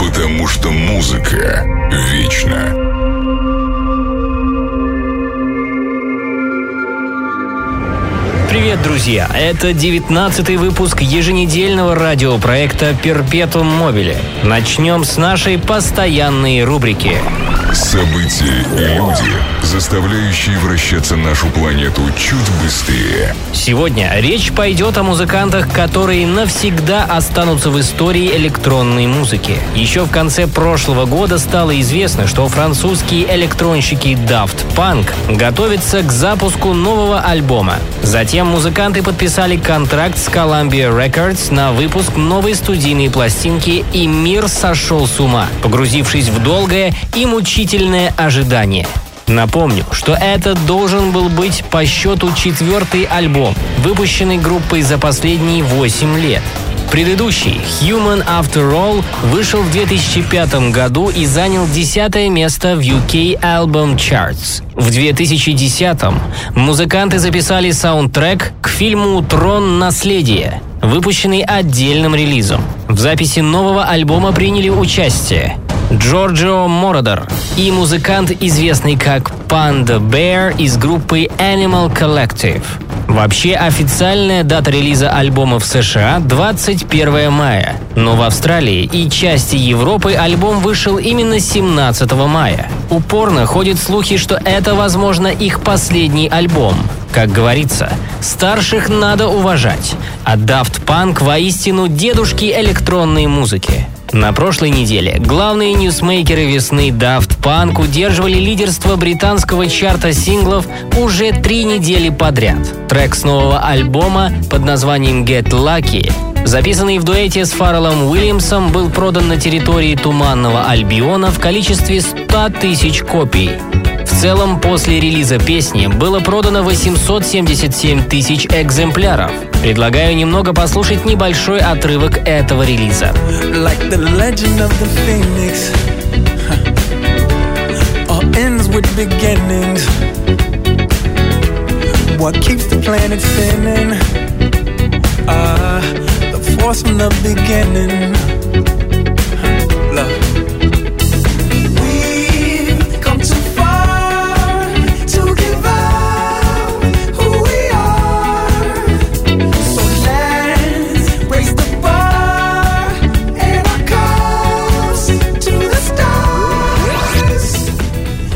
потому что музыка вечна. Привет, друзья! Это 19 выпуск еженедельного радиопроекта «Перпетум Мобиле». Начнем с нашей постоянной рубрики. События и люди, заставляющие вращаться нашу планету чуть быстрее. Сегодня речь пойдет о музыкантах, которые навсегда останутся в истории электронной музыки. Еще в конце прошлого года стало известно, что французские электронщики Daft Punk готовятся к запуску нового альбома. Затем музыканты подписали контракт с Columbia Records на выпуск новой студийной пластинки, и мир сошел с ума, погрузившись в долгое и мучительное ожидание. Напомню, что это должен был быть по счету четвертый альбом, выпущенный группой за последние 8 лет. Предыдущий Human After All вышел в 2005 году и занял десятое место в UK Album Charts. В 2010 музыканты записали саундтрек к фильму «Трон. Наследие», выпущенный отдельным релизом. В записи нового альбома приняли участие Джорджио Мородер и музыкант, известный как Panda Bear из группы Animal Collective. Вообще официальная дата релиза альбома в США 21 мая, но в Австралии и части Европы альбом вышел именно 17 мая. Упорно ходят слухи, что это, возможно, их последний альбом. Как говорится, старших надо уважать, а Daft Punk воистину дедушки электронной музыки. На прошлой неделе главные ньюсмейкеры весны Daft Punk удерживали лидерство британского чарта синглов уже три недели подряд. Трек с нового альбома под названием Get Lucky записанный в дуэте с Фарреллом Уильямсом, был продан на территории Туманного Альбиона в количестве 100 тысяч копий. В целом, после релиза песни было продано 877 тысяч экземпляров. Предлагаю немного послушать небольшой отрывок этого релиза. What keeps the planet spinning? Ah, the force from the beginning.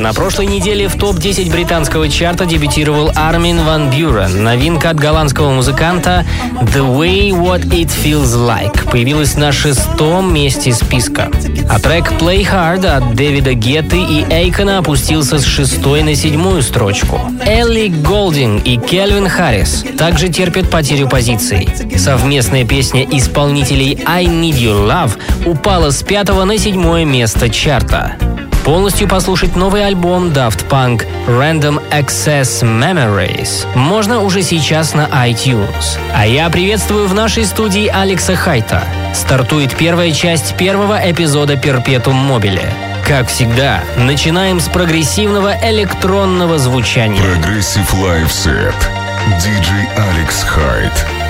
На прошлой неделе в топ-10 британского чарта дебютировал Армин Ван Бюрен. Новинка от голландского музыканта «The Way What It Feels Like» появилась на шестом месте списка. А трек «Play Hard» от Дэвида Гетты и Эйкона опустился с шестой на седьмую строчку. Элли Голдинг и Кельвин Харрис также терпят потерю позиций. Совместная песня исполнителей «I Need Your Love» упала с пятого на седьмое место чарта. Полностью послушать новый альбом Daft Punk Random Access Memories можно уже сейчас на iTunes. А я приветствую в нашей студии Алекса Хайта. Стартует первая часть первого эпизода Перпетум Мобиле. Как всегда, начинаем с прогрессивного электронного звучания. Progressive Live Set. Диджей Алекс Хайт.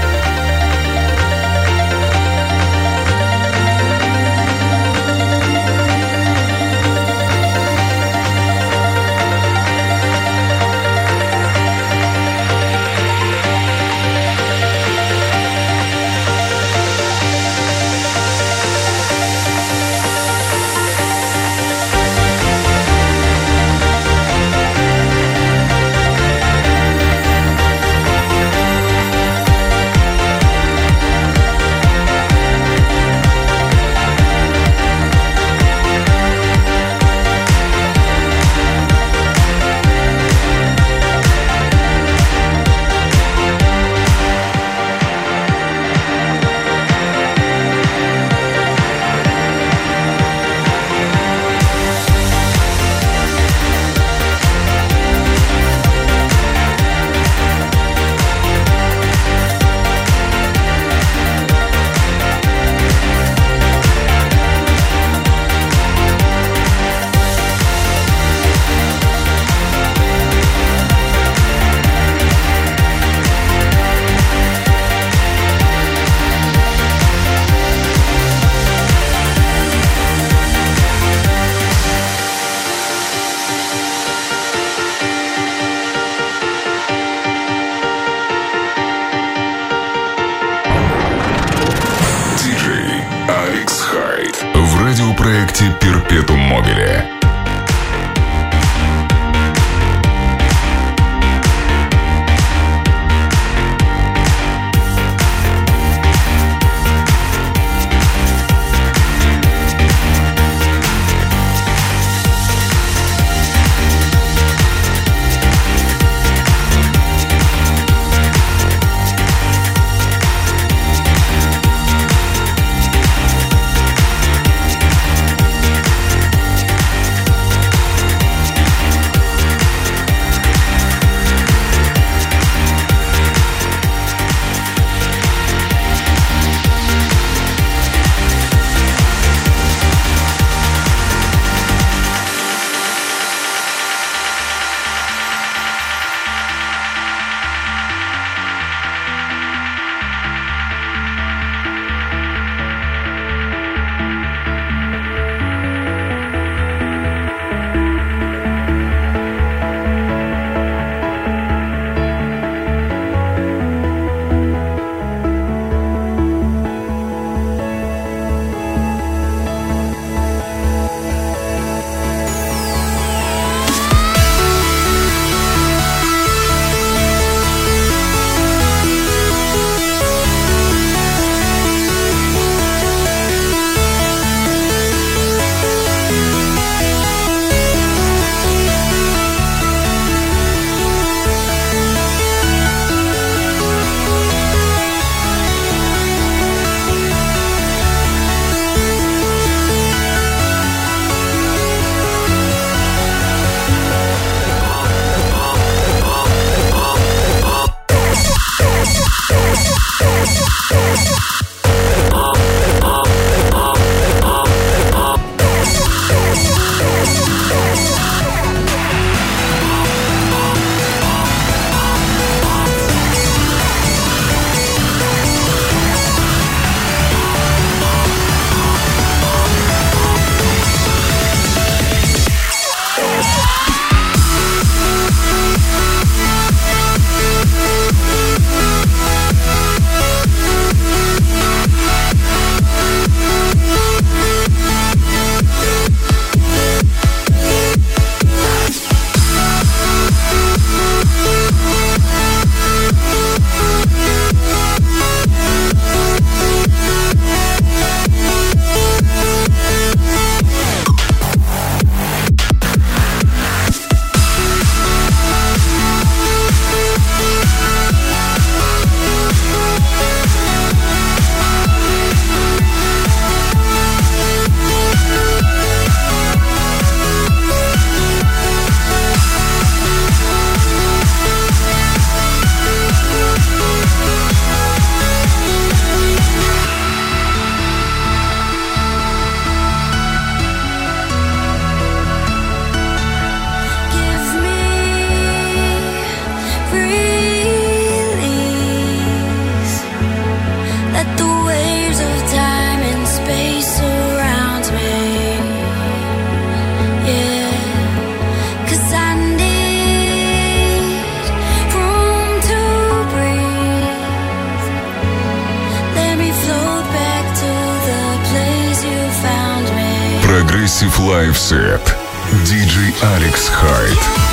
Progressive Live Set. DJ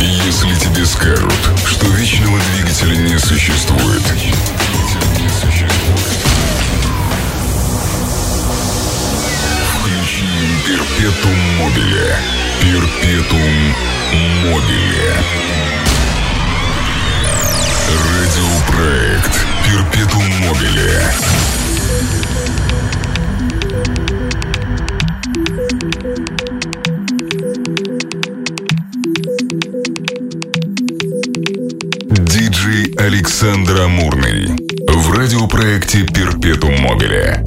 Если тебе скажут, что вечного двигателя не существует, включи Перпетум Мобиле. Перпетум Мобиле. Радиопроект Перпетум Мобиле. Александр Амурный в радиопроекте Перпетум Мобиле.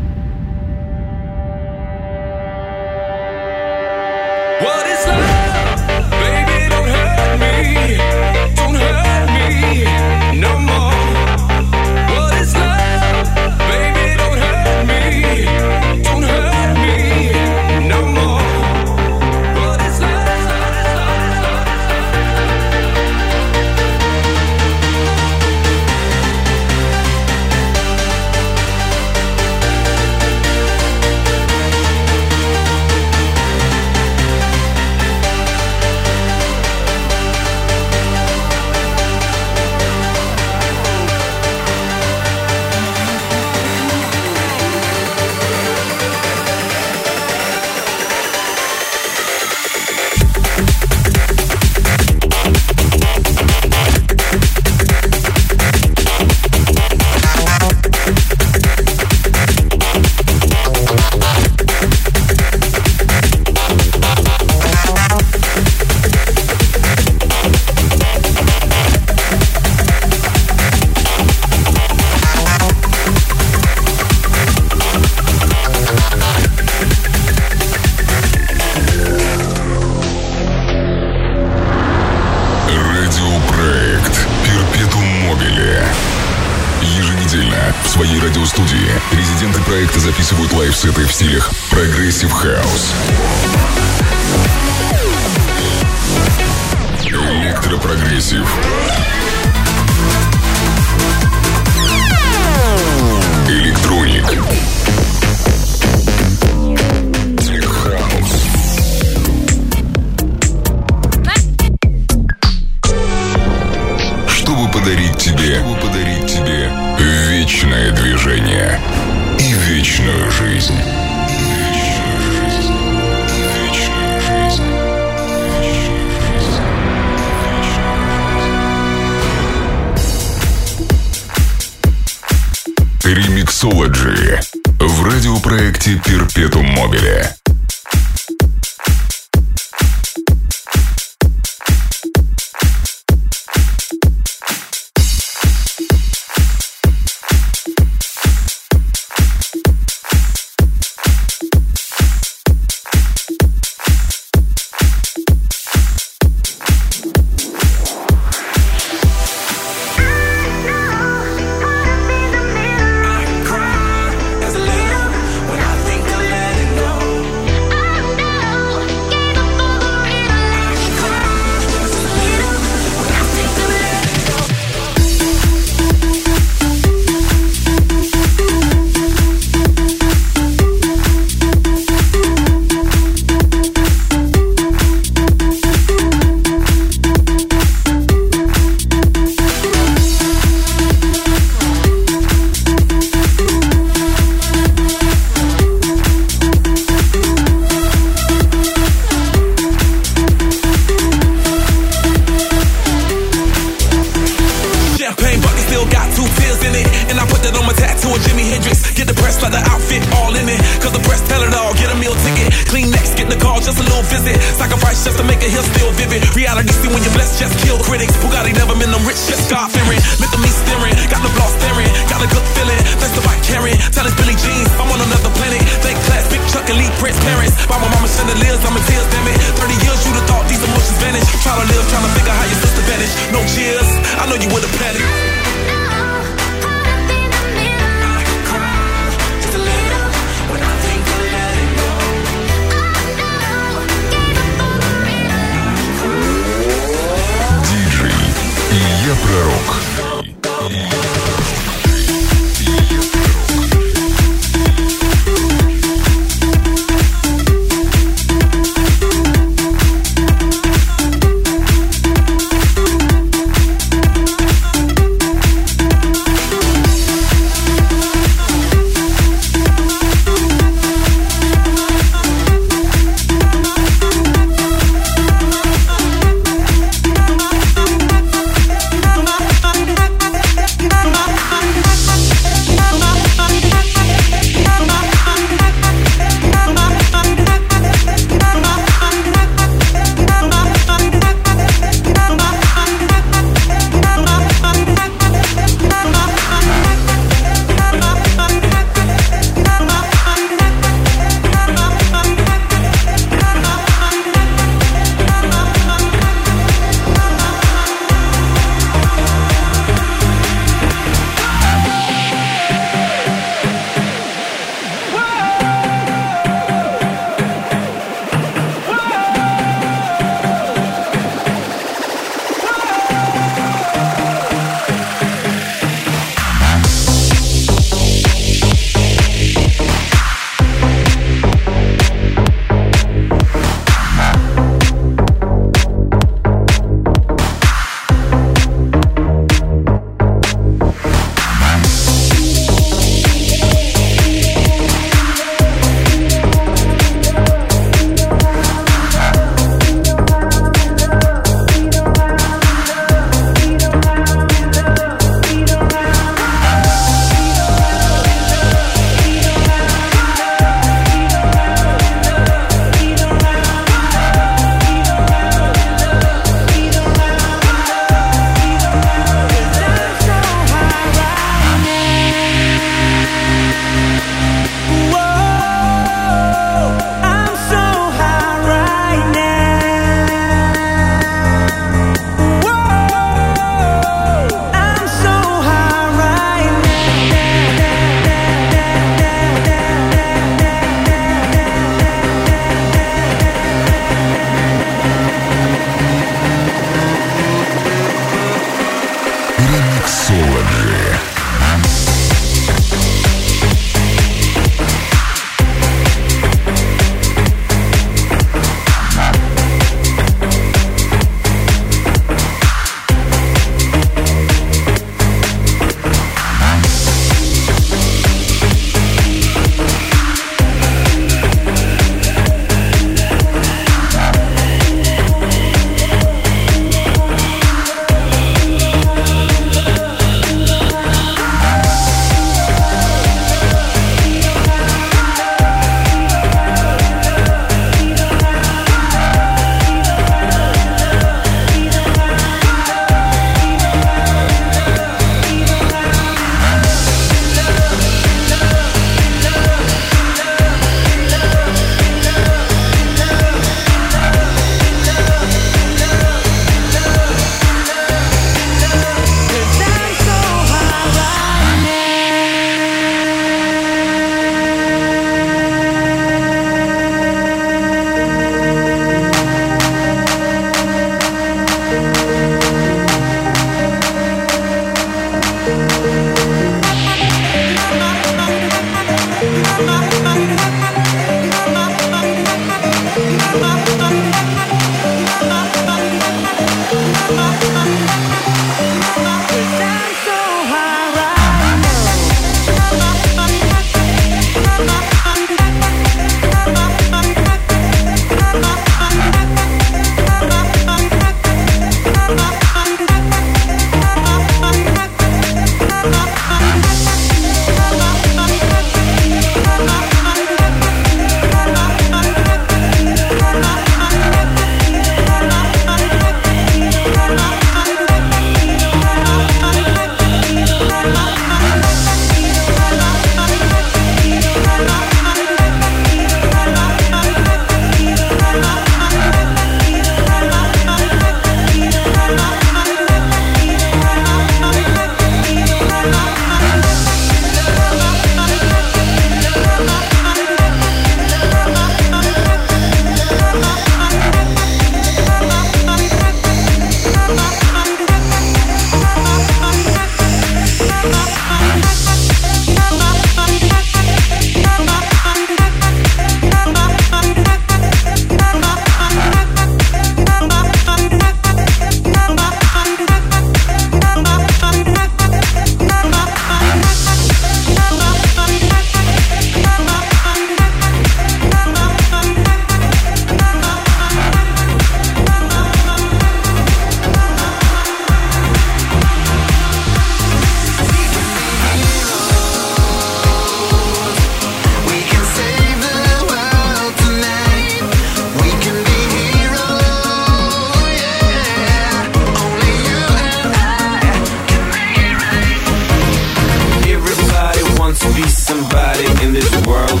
be somebody in this world.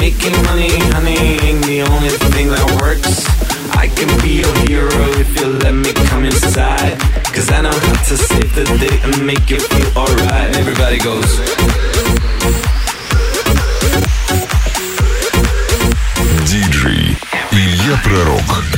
Making money, honey, ain't the only thing that works. I can be your hero if you let me come inside. Cause I know how to save the day and make you feel alright. Everybody goes. DJ Илья Пророк.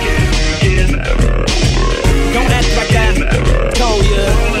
told.